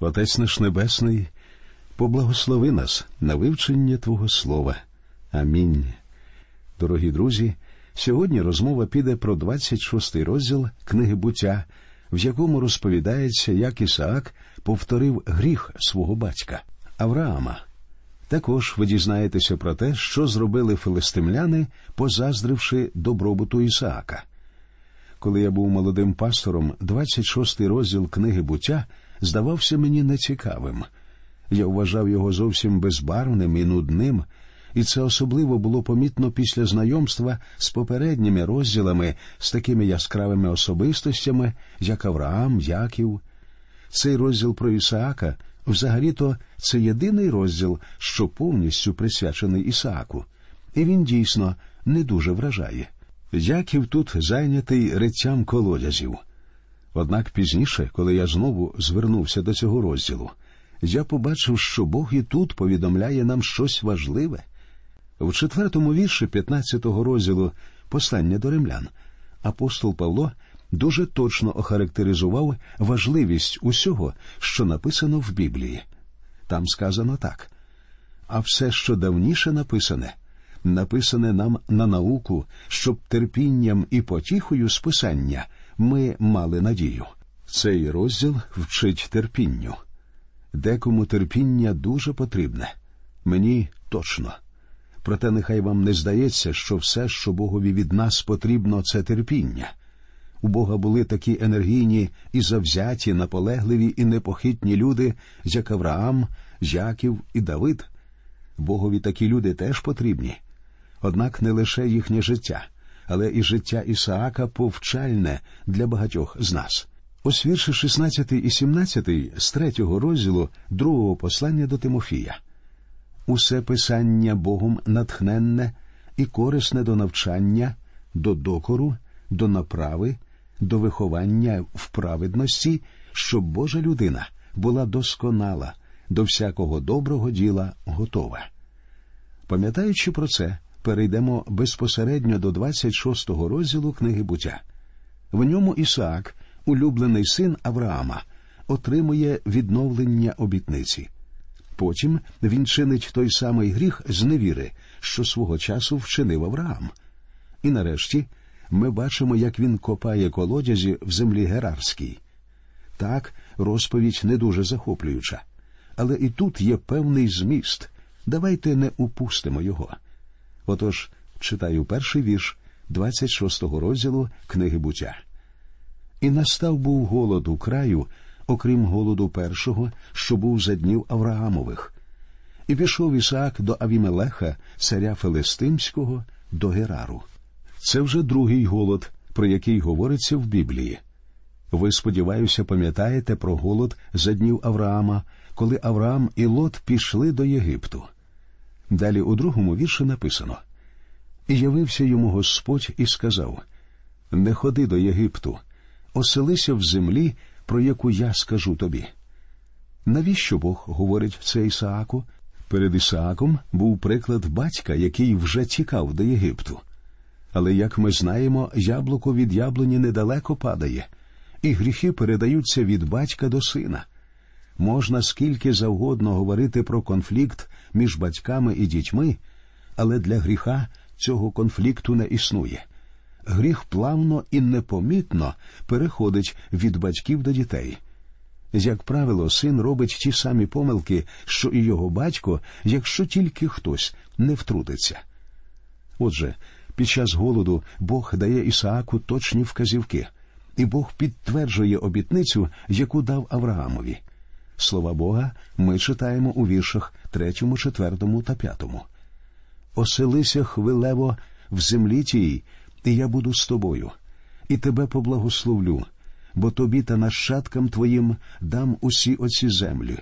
Отець наш Небесний, поблагослови нас на вивчення Твого Слова. Амінь. Дорогі друзі, сьогодні розмова піде про 26-й розділ книги буття, в якому розповідається, як Ісаак повторив гріх свого батька Авраама. Також ви дізнаєтеся про те, що зробили филистимляни, позаздривши добробуту Ісаака. Коли я був молодим пастором, 26-й розділ книги буття здавався мені нецікавим. Я вважав його зовсім безбарвним і нудним, і це особливо було помітно після знайомства з попередніми розділами з такими яскравими особистостями, як Авраам, Яків. Цей розділ про Ісаака взагалі-то це єдиний розділ, що повністю присвячений Ісааку, і він дійсно не дуже вражає. Яків тут зайнятий риттям колодязів. Однак пізніше, коли я знову звернувся до цього розділу, я побачив, що Бог і тут повідомляє нам щось важливе. В четвертому вірші 15-го розділу послання до римлян апостол Павло дуже точно охарактеризував важливість усього, що написано в Біблії. Там сказано так а все, що давніше написане, написане нам на науку, щоб терпінням і потіхою списання ми мали надію. Цей розділ вчить терпінню. Декому терпіння дуже потрібне, мені точно. Проте нехай вам не здається, що все, що Богові від нас потрібно, це терпіння. У Бога були такі енергійні і завзяті, наполегливі і непохитні люди, як Авраам, Яків і Давид. Богові такі люди теж потрібні. Однак не лише їхнє життя, але і життя Ісаака повчальне для багатьох з нас. Ось вірші 16 і 17 з третього розділу другого послання до Тимофія. Усе писання Богом натхненне і корисне до навчання, до докору, до направи, до виховання в праведності, щоб Божа людина була досконала, до всякого доброго діла готова. Пам'ятаючи про це, перейдемо безпосередньо до 26-го розділу книги буття. В ньому Ісаак, улюблений син Авраама, отримує відновлення обітниці. Потім він чинить той самий гріх з невіри, що свого часу вчинив Авраам. І нарешті ми бачимо, як він копає колодязі в землі Герарській. Так, розповідь не дуже захоплююча, але і тут є певний зміст. Давайте не упустимо його. Отож, читаю перший вірш 26-го розділу книги буття. І настав був голод у краю, окрім голоду першого, що був за днів Авраамових. І пішов Ісаак до Авімелеха, царя Филистимського, до Герару. Це вже другий голод, про який говориться в Біблії. Ви, сподіваюся, пам'ятаєте про голод за днів Авраама, коли Авраам і Лот пішли до Єгипту. Далі у другому вірші написано явився йому Господь і сказав Не ходи до Єгипту, оселися в землі, про яку я скажу тобі. Навіщо Бог говорить це Ісааку? Перед Ісааком був приклад батька, який вже тікав до Єгипту. Але, як ми знаємо, яблуко від яблуні недалеко падає, і гріхи передаються від батька до сина. Можна скільки завгодно говорити про конфлікт між батьками і дітьми, але для гріха цього конфлікту не існує. Гріх плавно і непомітно переходить від батьків до дітей. Як правило, син робить ті самі помилки, що і його батько, якщо тільки хтось не втрутиться. Отже, під час голоду Бог дає Ісааку точні вказівки, і Бог підтверджує обітницю, яку дав Авраамові. Слова Бога ми читаємо у віршах третьому, четвертому та п'ятому. Оселися хвилево в землі тій, і я буду з тобою, і тебе поблагословлю, бо тобі та нащадкам твоїм дам усі оці землі.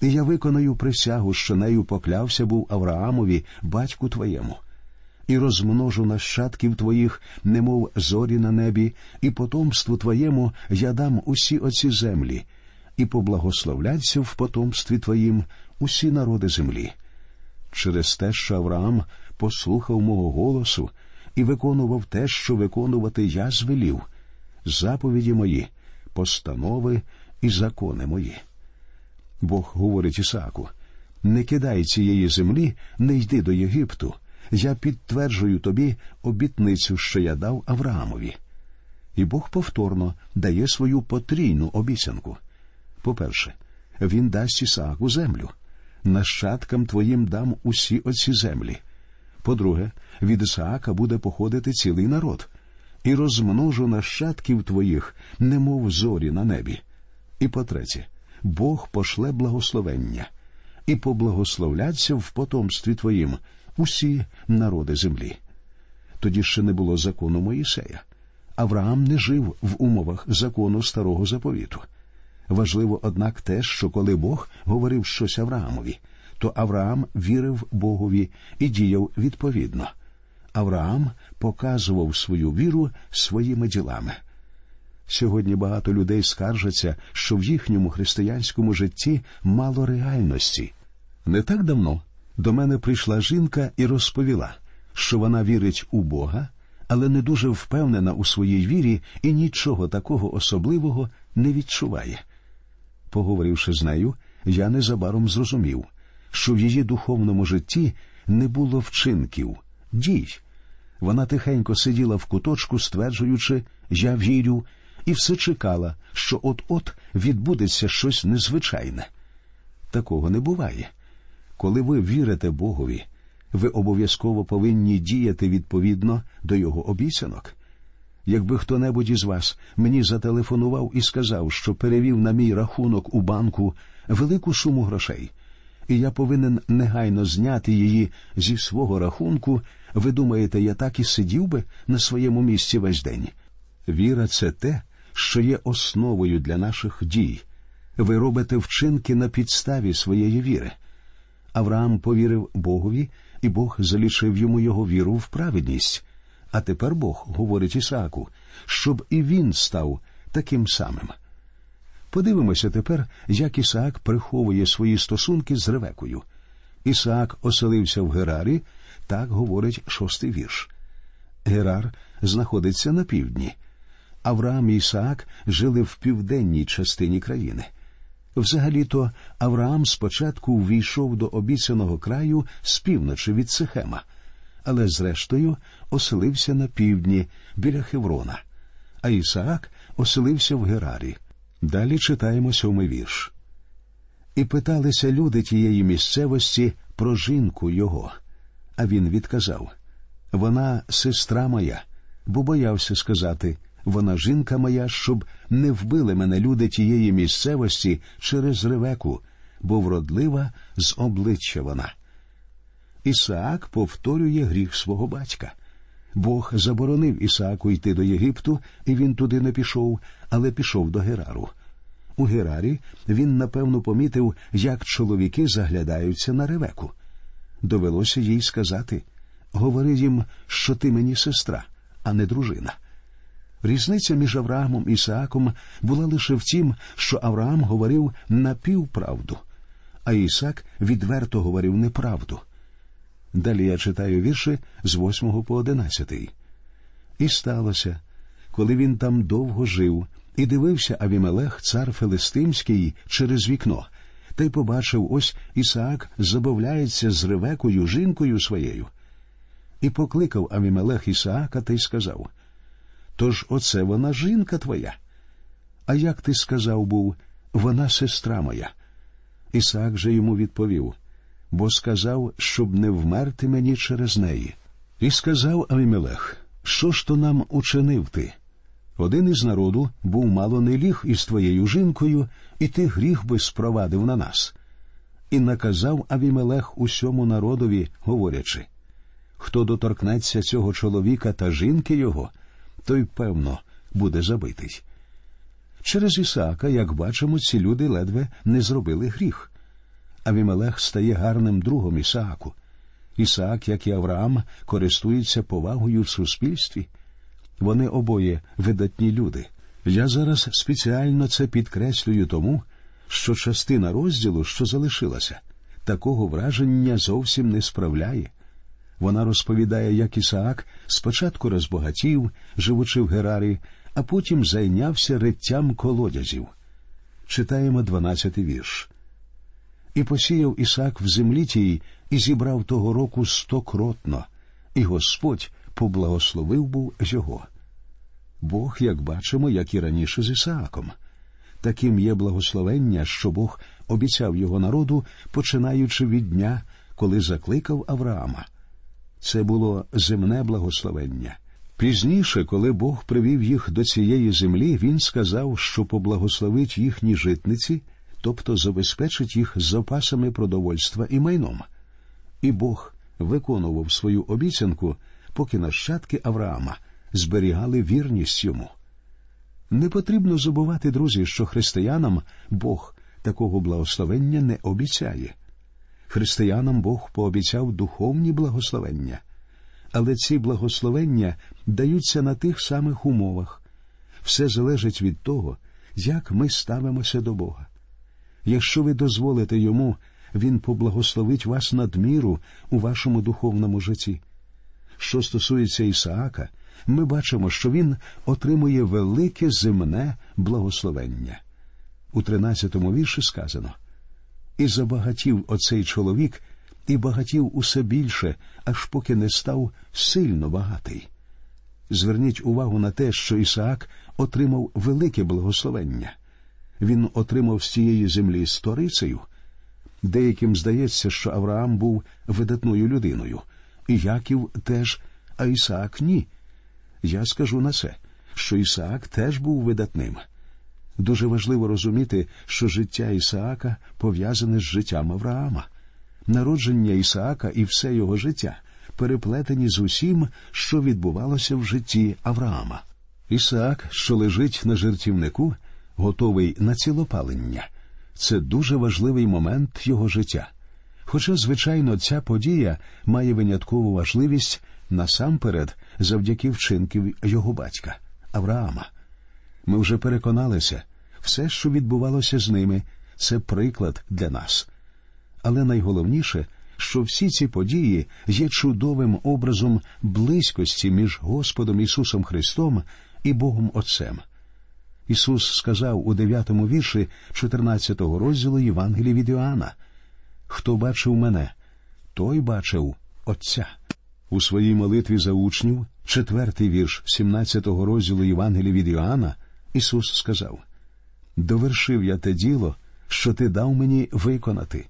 І я виконаю присягу, що нею поклявся був Авраамові, батьку твоєму, і розмножу нащадків твоїх, немов зорі на небі, і потомству твоєму я дам усі оці землі і поблагословляться в потомстві Твоїм усі народи землі. Через те, що Авраам послухав мого голосу і виконував те, що виконувати я звелів, заповіді мої, постанови і закони мої. Бог говорить Ісааку, не кидай цієї землі, не йди до Єгипту. Я підтверджую тобі обітницю, що я дав Авраамові. І Бог повторно дає свою потрійну обіцянку. По-перше, він дасть Ісааку землю. Нащадкам твоїм дам усі оці землі. По-друге, від Ісаака буде походити цілий народ, і розмножу нащадків твоїх, немов зорі на небі. І по третє, Бог пошле благословення, і поблагословляться в потомстві твоїм усі народи землі. Тоді ще не було закону Моїсея. Авраам не жив в умовах закону старого заповіту. Важливо, однак, те, що коли Бог говорив щось Авраамові, то Авраам вірив Богові і діяв відповідно. Авраам показував свою віру своїми ділами. Сьогодні багато людей скаржаться, що в їхньому християнському житті мало реальності. Не так давно до мене прийшла жінка і розповіла, що вона вірить у Бога, але не дуже впевнена у своїй вірі і нічого такого особливого не відчуває. Поговоривши з нею, я незабаром зрозумів, що в її духовному житті не було вчинків, дій. Вона тихенько сиділа в куточку, стверджуючи Я вірю, і все чекала, що от-от відбудеться щось незвичайне. Такого не буває. Коли ви вірите Богові, ви обов'язково повинні діяти відповідно до його обіцянок. Якби хто небудь із вас мені зателефонував і сказав, що перевів на мій рахунок у банку велику суму грошей, і я повинен негайно зняти її зі свого рахунку, ви думаєте, я так і сидів би на своєму місці весь день? Віра це те, що є основою для наших дій. Ви робите вчинки на підставі своєї віри. Авраам повірив Богові, і Бог залічив йому його віру в праведність. А тепер Бог говорить Ісааку, щоб і він став таким самим. Подивимося тепер, як Ісаак приховує свої стосунки з Ревекою. Ісаак оселився в Герарі, так говорить шостий вірш. Герар знаходиться на півдні. Авраам і Ісаак жили в південній частині країни. Взагалі-то Авраам спочатку ввійшов до обіцяного краю з півночі від Сихема, але зрештою оселився на півдні біля Хеврона, а Ісаак оселився в Герарі. Далі читаємо сьомий вірш. І питалися люди тієї місцевості про жінку його. А він відказав Вона сестра моя, бо боявся сказати вона жінка моя, щоб не вбили мене люди тієї місцевості через ревеку, бо вродлива з обличчя вона. Ісаак повторює гріх свого батька. Бог заборонив Ісааку йти до Єгипту, і він туди не пішов, але пішов до Герару. У Герарі він напевно помітив, як чоловіки заглядаються на ревеку. Довелося їй сказати говори їм, що ти мені сестра, а не дружина. Різниця між Авраамом і Ісааком була лише в тім, що Авраам говорив напівправду, а Ісак відверто говорив неправду. Далі я читаю вірші з 8 по 11. І сталося, коли він там довго жив, і дивився Авімелех, цар Филистимський, через вікно, та й побачив ось Ісаак забавляється з ревекою жінкою своєю. І покликав Авімелех Ісаака та й сказав Тож оце вона жінка твоя. А як ти сказав був, вона сестра моя. Ісаак же йому відповів бо сказав, щоб не вмерти мені через неї. І сказав Авімелех, що ж то нам учинив ти? Один із народу був мало не ліг із твоєю жінкою, і ти гріх би спровадив на нас. І наказав Авімелех усьому народові, говорячи хто доторкнеться цього чоловіка та жінки його, той, певно, буде забитий. Через Ісаака, як бачимо, ці люди ледве не зробили гріх. Авімелех стає гарним другом Ісааку. Ісаак, як і Авраам, користується повагою в суспільстві. Вони обоє видатні люди. Я зараз спеціально це підкреслюю тому, що частина розділу, що залишилася, такого враження зовсім не справляє. Вона розповідає, як Ісаак спочатку розбагатів, живучи в Герарі, а потім зайнявся риттям колодязів. Читаємо дванадцятий вірш. І посіяв Ісаак в землі тій, і зібрав того року стокротно, і Господь поблагословив був його. Бог, як бачимо, як і раніше з Ісааком. Таким є благословення, що Бог обіцяв його народу, починаючи від дня, коли закликав Авраама. Це було земне благословення. Пізніше, коли Бог привів їх до цієї землі, він сказав, що поблагословить їхні житниці, тобто забезпечить їх запасами продовольства і майном. І Бог виконував свою обіцянку, поки нащадки Авраама зберігали вірність йому. Не потрібно забувати, друзі, що християнам Бог такого благословення не обіцяє. Християнам Бог пообіцяв духовні благословення, але ці благословення даються на тих самих умовах. Все залежить від того, як ми ставимося до Бога. Якщо ви дозволите йому, Він поблагословить вас надміру у вашому духовному житті. Що стосується Ісаака, ми бачимо, що він отримує велике земне благословення. У тринадцятому вірші сказано І забагатів оцей чоловік, і багатів усе більше, аж поки не став сильно багатий. Зверніть увагу на те, що Ісаак отримав велике благословення. Він отримав з цієї землі сторицею. Деяким здається, що Авраам був видатною людиною, і Яків теж, а Ісаак ні. Я скажу на це, що Ісаак теж був видатним. Дуже важливо розуміти, що життя Ісаака пов'язане з життям Авраама. Народження Ісаака і все його життя переплетені з усім, що відбувалося в житті Авраама. Ісаак, що лежить на жертівнику, готовий на цілопалення. Це дуже важливий момент його життя. Хоча, звичайно, ця подія має виняткову важливість насамперед завдяки вчинків його батька Авраама. Ми вже переконалися, все, що відбувалося з ними, це приклад для нас. Але найголовніше, що всі ці події є чудовим образом близькості між Господом Ісусом Христом і Богом Отцем. Ісус сказав у дев'ятому вірші 14 розділу Євангелії від Іоанна Хто бачив мене, той бачив Отця. У своїй молитві за учнів, четвертий вірш 17-го розділу Євангелії від Іоанна, Ісус сказав Довершив я те діло, що ти дав мені виконати.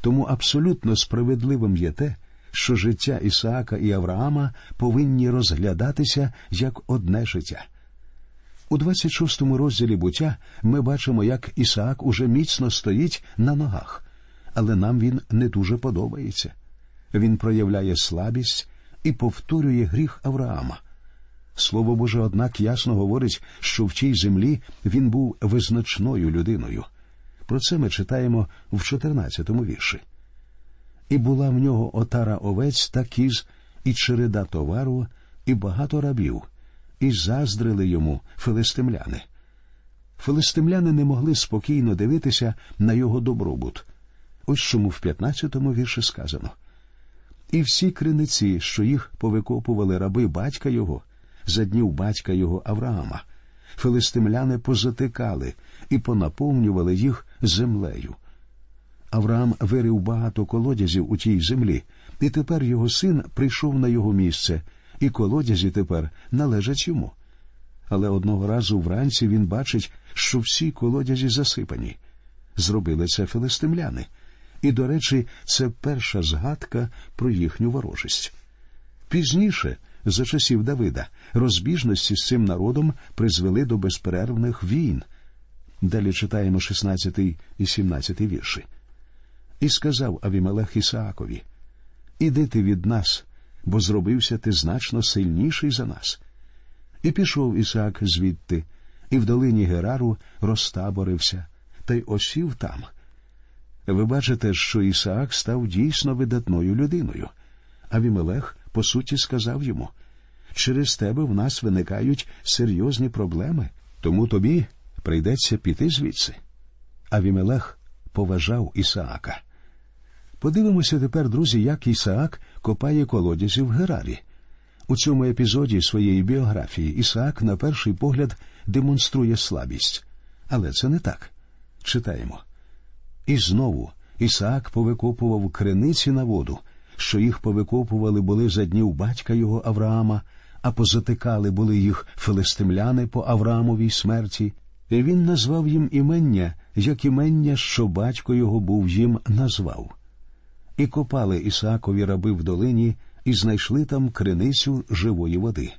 Тому абсолютно справедливим є те, що життя Ісаака і Авраама повинні розглядатися як одне життя. У 26-му розділі буття ми бачимо, як Ісаак уже міцно стоїть на ногах, але нам він не дуже подобається. Він проявляє слабість і повторює гріх Авраама. Слово Боже, однак, ясно говорить, що в тій землі він був визначною людиною. Про це ми читаємо в 14-му вірші. І була в нього отара овець та кіз, і череда товару, і багато рабів, і заздрили йому филистимляни. Филистимляни не могли спокійно дивитися на його добробут. Ось чому в 15-му вірші сказано і всі криниці, що їх повикопували раби батька його, за днів батька його Авраама, филистимляни позатикали і понаповнювали їх землею. Авраам вирив багато колодязів у тій землі, і тепер його син прийшов на його місце, і колодязі тепер належать йому. Але одного разу вранці він бачить, що всі колодязі засипані. Зробили це филистимляни. І, до речі, це перша згадка про їхню ворожість. Пізніше, за часів Давида, розбіжності з цим народом призвели до безперервних війн. Далі читаємо 16 і 17 вірші. І сказав Авімелех Ісаакові Іди ти від нас, бо зробився ти значно сильніший за нас. І пішов Ісаак звідти, і в долині Герару розтаборився, та й осів там. Ви бачите, що Ісаак став дійсно видатною людиною. Авімелех, по суті, сказав йому через тебе в нас виникають серйозні проблеми, тому тобі прийдеться піти звідси. Авімелех поважав Ісаака. Подивимося тепер, друзі, як Ісаак копає колодязі в Герарі. У цьому епізоді своєї біографії Ісаак, на перший погляд, демонструє слабість. Але це не так. Читаємо. І знову Ісаак повикопував криниці на воду, що їх повикопували були за днів батька його Авраама, а позатикали були їх филистимляни по Авраамовій смерті, і він назвав їм імення, як імення, що батько його був їм назвав. І копали Ісаакові раби в долині, і знайшли там криницю живої води.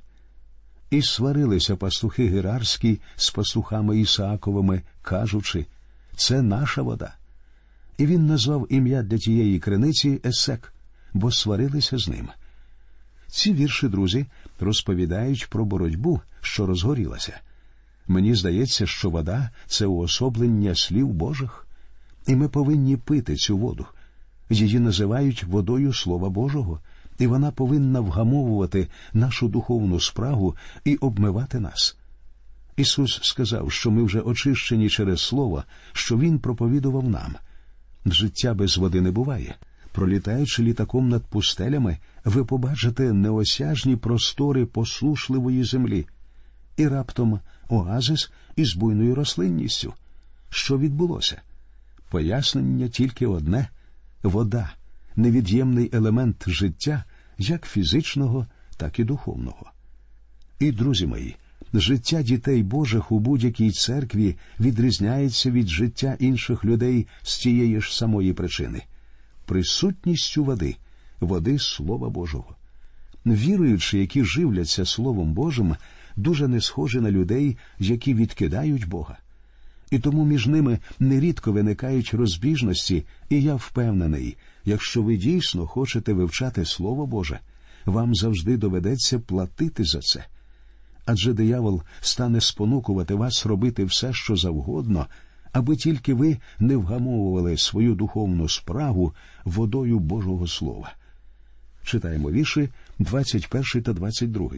І сварилися пастухи герарські з пастухами Ісааковими, кажучи, це наша вода. І він назвав ім'я для тієї криниці Есек, бо сварилися з ним. Ці вірші, друзі, розповідають про боротьбу, що розгорілася. Мені здається, що вода це уособлення слів Божих, і ми повинні пити цю воду. Її називають водою Слова Божого, і вона повинна вгамовувати нашу духовну спрагу і обмивати нас. Ісус сказав, що ми вже очищені через Слово, що Він проповідував нам. Життя без води не буває. Пролітаючи літаком над пустелями, ви побачите неосяжні простори послушливої землі, і раптом оазис із буйною рослинністю. Що відбулося? Пояснення тільки одне вода, невід'ємний елемент життя, як фізичного, так і духовного. І, друзі мої, життя дітей Божих у будь-якій церкві відрізняється від життя інших людей з тієї ж самої причини присутністю води, води Слова Божого. Віруючи, які живляться Словом Божим, дуже не схожі на людей, які відкидають Бога. І тому між ними нерідко виникають розбіжності, і я впевнений, якщо ви дійсно хочете вивчати Слово Боже, вам завжди доведеться платити за це. Адже диявол стане спонукувати вас робити все, що завгодно, аби тільки ви не вгамовували свою духовну справу водою Божого Слова. Читаємо вірші 21 та 22.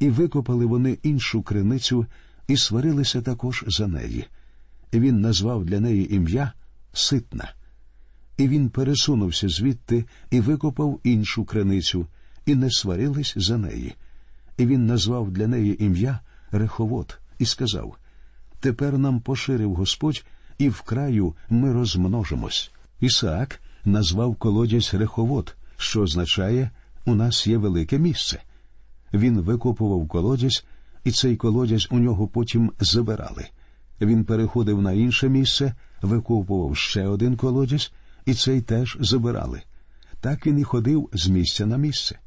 І викопали вони іншу криницю і сварилися також за неї. Він назвав для неї ім'я Ситна. І він пересунувся звідти і викопав іншу криницю, і не сварились за неї. І він назвав для неї ім'я Реховод і сказав Тепер нам поширив Господь, і в краю ми розмножимось. Ісаак назвав колодязь Реховод, що означає у нас є велике місце. Він викопував колодязь, і цей колодязь у нього потім забирали. Він переходив на інше місце, викопував ще один колодязь, і цей теж забирали. Так він і ходив з місця на місце.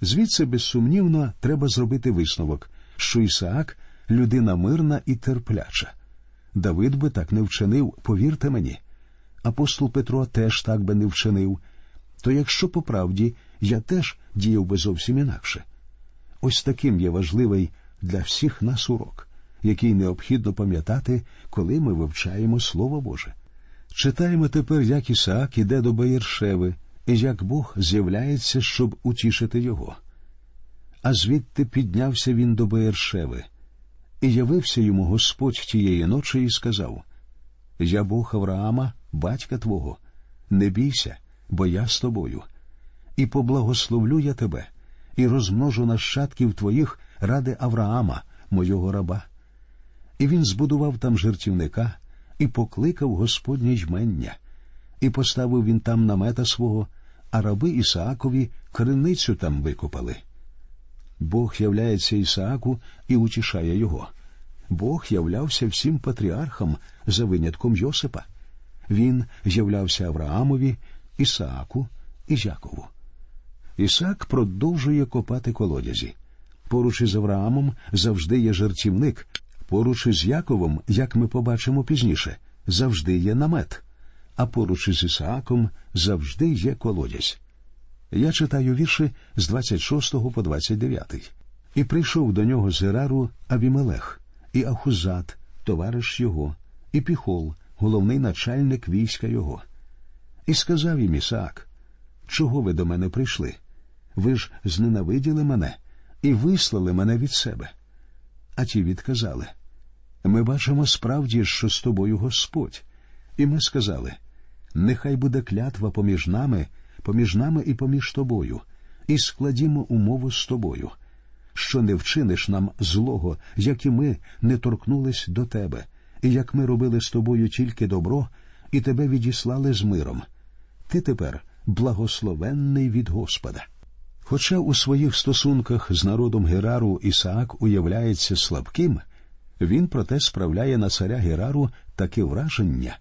Звідси, безсумнівно, треба зробити висновок, що Ісаак людина мирна і терпляча. Давид би так не вчинив, повірте мені. Апостол Петро теж так би не вчинив. То якщо по правді я теж діяв би зовсім інакше. Ось таким є важливий для всіх нас урок, який необхідно пам'ятати, коли ми вивчаємо Слово Боже. Читаємо тепер, як Ісаак іде до Баєршеви, і як Бог з'являється, щоб утішити його. А звідти піднявся він до Баєршеви, і явився йому Господь тієї ночі і сказав: Я Бог Авраама, батька твого, не бійся, бо я з тобою, і поблагословлю я тебе, і розмножу нащадків твоїх ради Авраама, мого раба. І він збудував там жертівника і покликав Господнє ймення, і поставив він там намета свого, а раби Ісаакові криницю там викопали. Бог являється Ісааку і утішає його. Бог являвся всім патріархам за винятком Йосипа. Він являвся Авраамові, Ісааку і Якову. Ісаак продовжує копати колодязі. Поруч із Авраамом завжди є жертівник, поруч із Яковом, як ми побачимо пізніше, завжди є намет, а поруч із Ісааком завжди є колодязь. Я читаю вірші з 26 по 29. І прийшов до нього з Герару Авімелех, і Ахузат, товариш його, і Піхол, головний начальник війська його. І сказав їм Ісаак, чого ви до мене прийшли? Ви ж зненавиділи мене і вислали мене від себе. А ті відказали ми бачимо справді, що з тобою Господь. І ми сказали нехай буде клятва поміж нами, поміж нами і поміж тобою, і складімо умову з тобою, що не вчиниш нам злого, як і ми не торкнулись до тебе, і як ми робили з тобою тільки добро, і тебе відіслали з миром. Ти тепер благословенний від Господа. Хоча у своїх стосунках з народом Герару Ісаак уявляється слабким, він проте справляє на царя Герару таке враження,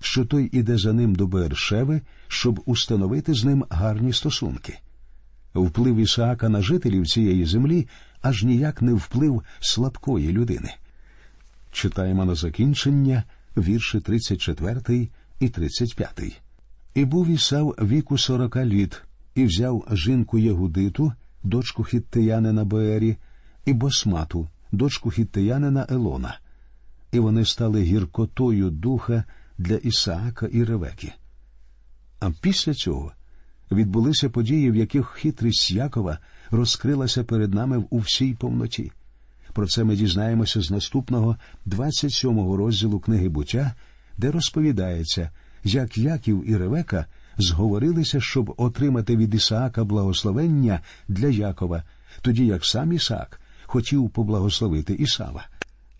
що той іде за ним до Бершеви, щоб установити з ним гарні стосунки. Вплив Ісаака на жителів цієї землі аж ніяк не вплив слабкої людини. Читаємо на закінчення вірші 34 і 35. І був Ісав віку сорока літ, і взяв жінку Ягудиту, дочку хіттиянина Беері, і Босмату, дочку хіттиянина Елона, і вони стали гіркотою духа для Ісаака і Ревеки. А після цього відбулися події, в яких хитрість Якова розкрилася перед нами у всій повноті. Про це ми дізнаємося з наступного 27-го розділу книги буття, де розповідається, як Яків і Ревека зговорилися, щоб отримати від Ісаака благословення для Якова, тоді як сам Ісаак хотів поблагословити Ісава.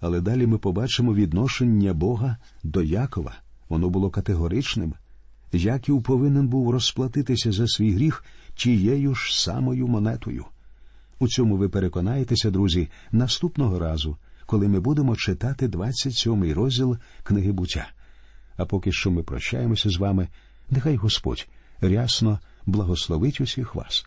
Але далі ми побачимо відношення Бога до Якова. Воно було категоричним. Яків повинен був розплатитися за свій гріх тією ж самою монетою. У цьому ви переконаєтеся, друзі, наступного разу, коли ми будемо читати 27-й розділ книги буття. А поки що ми прощаємося з вами, нехай Господь рясно благословить усіх вас.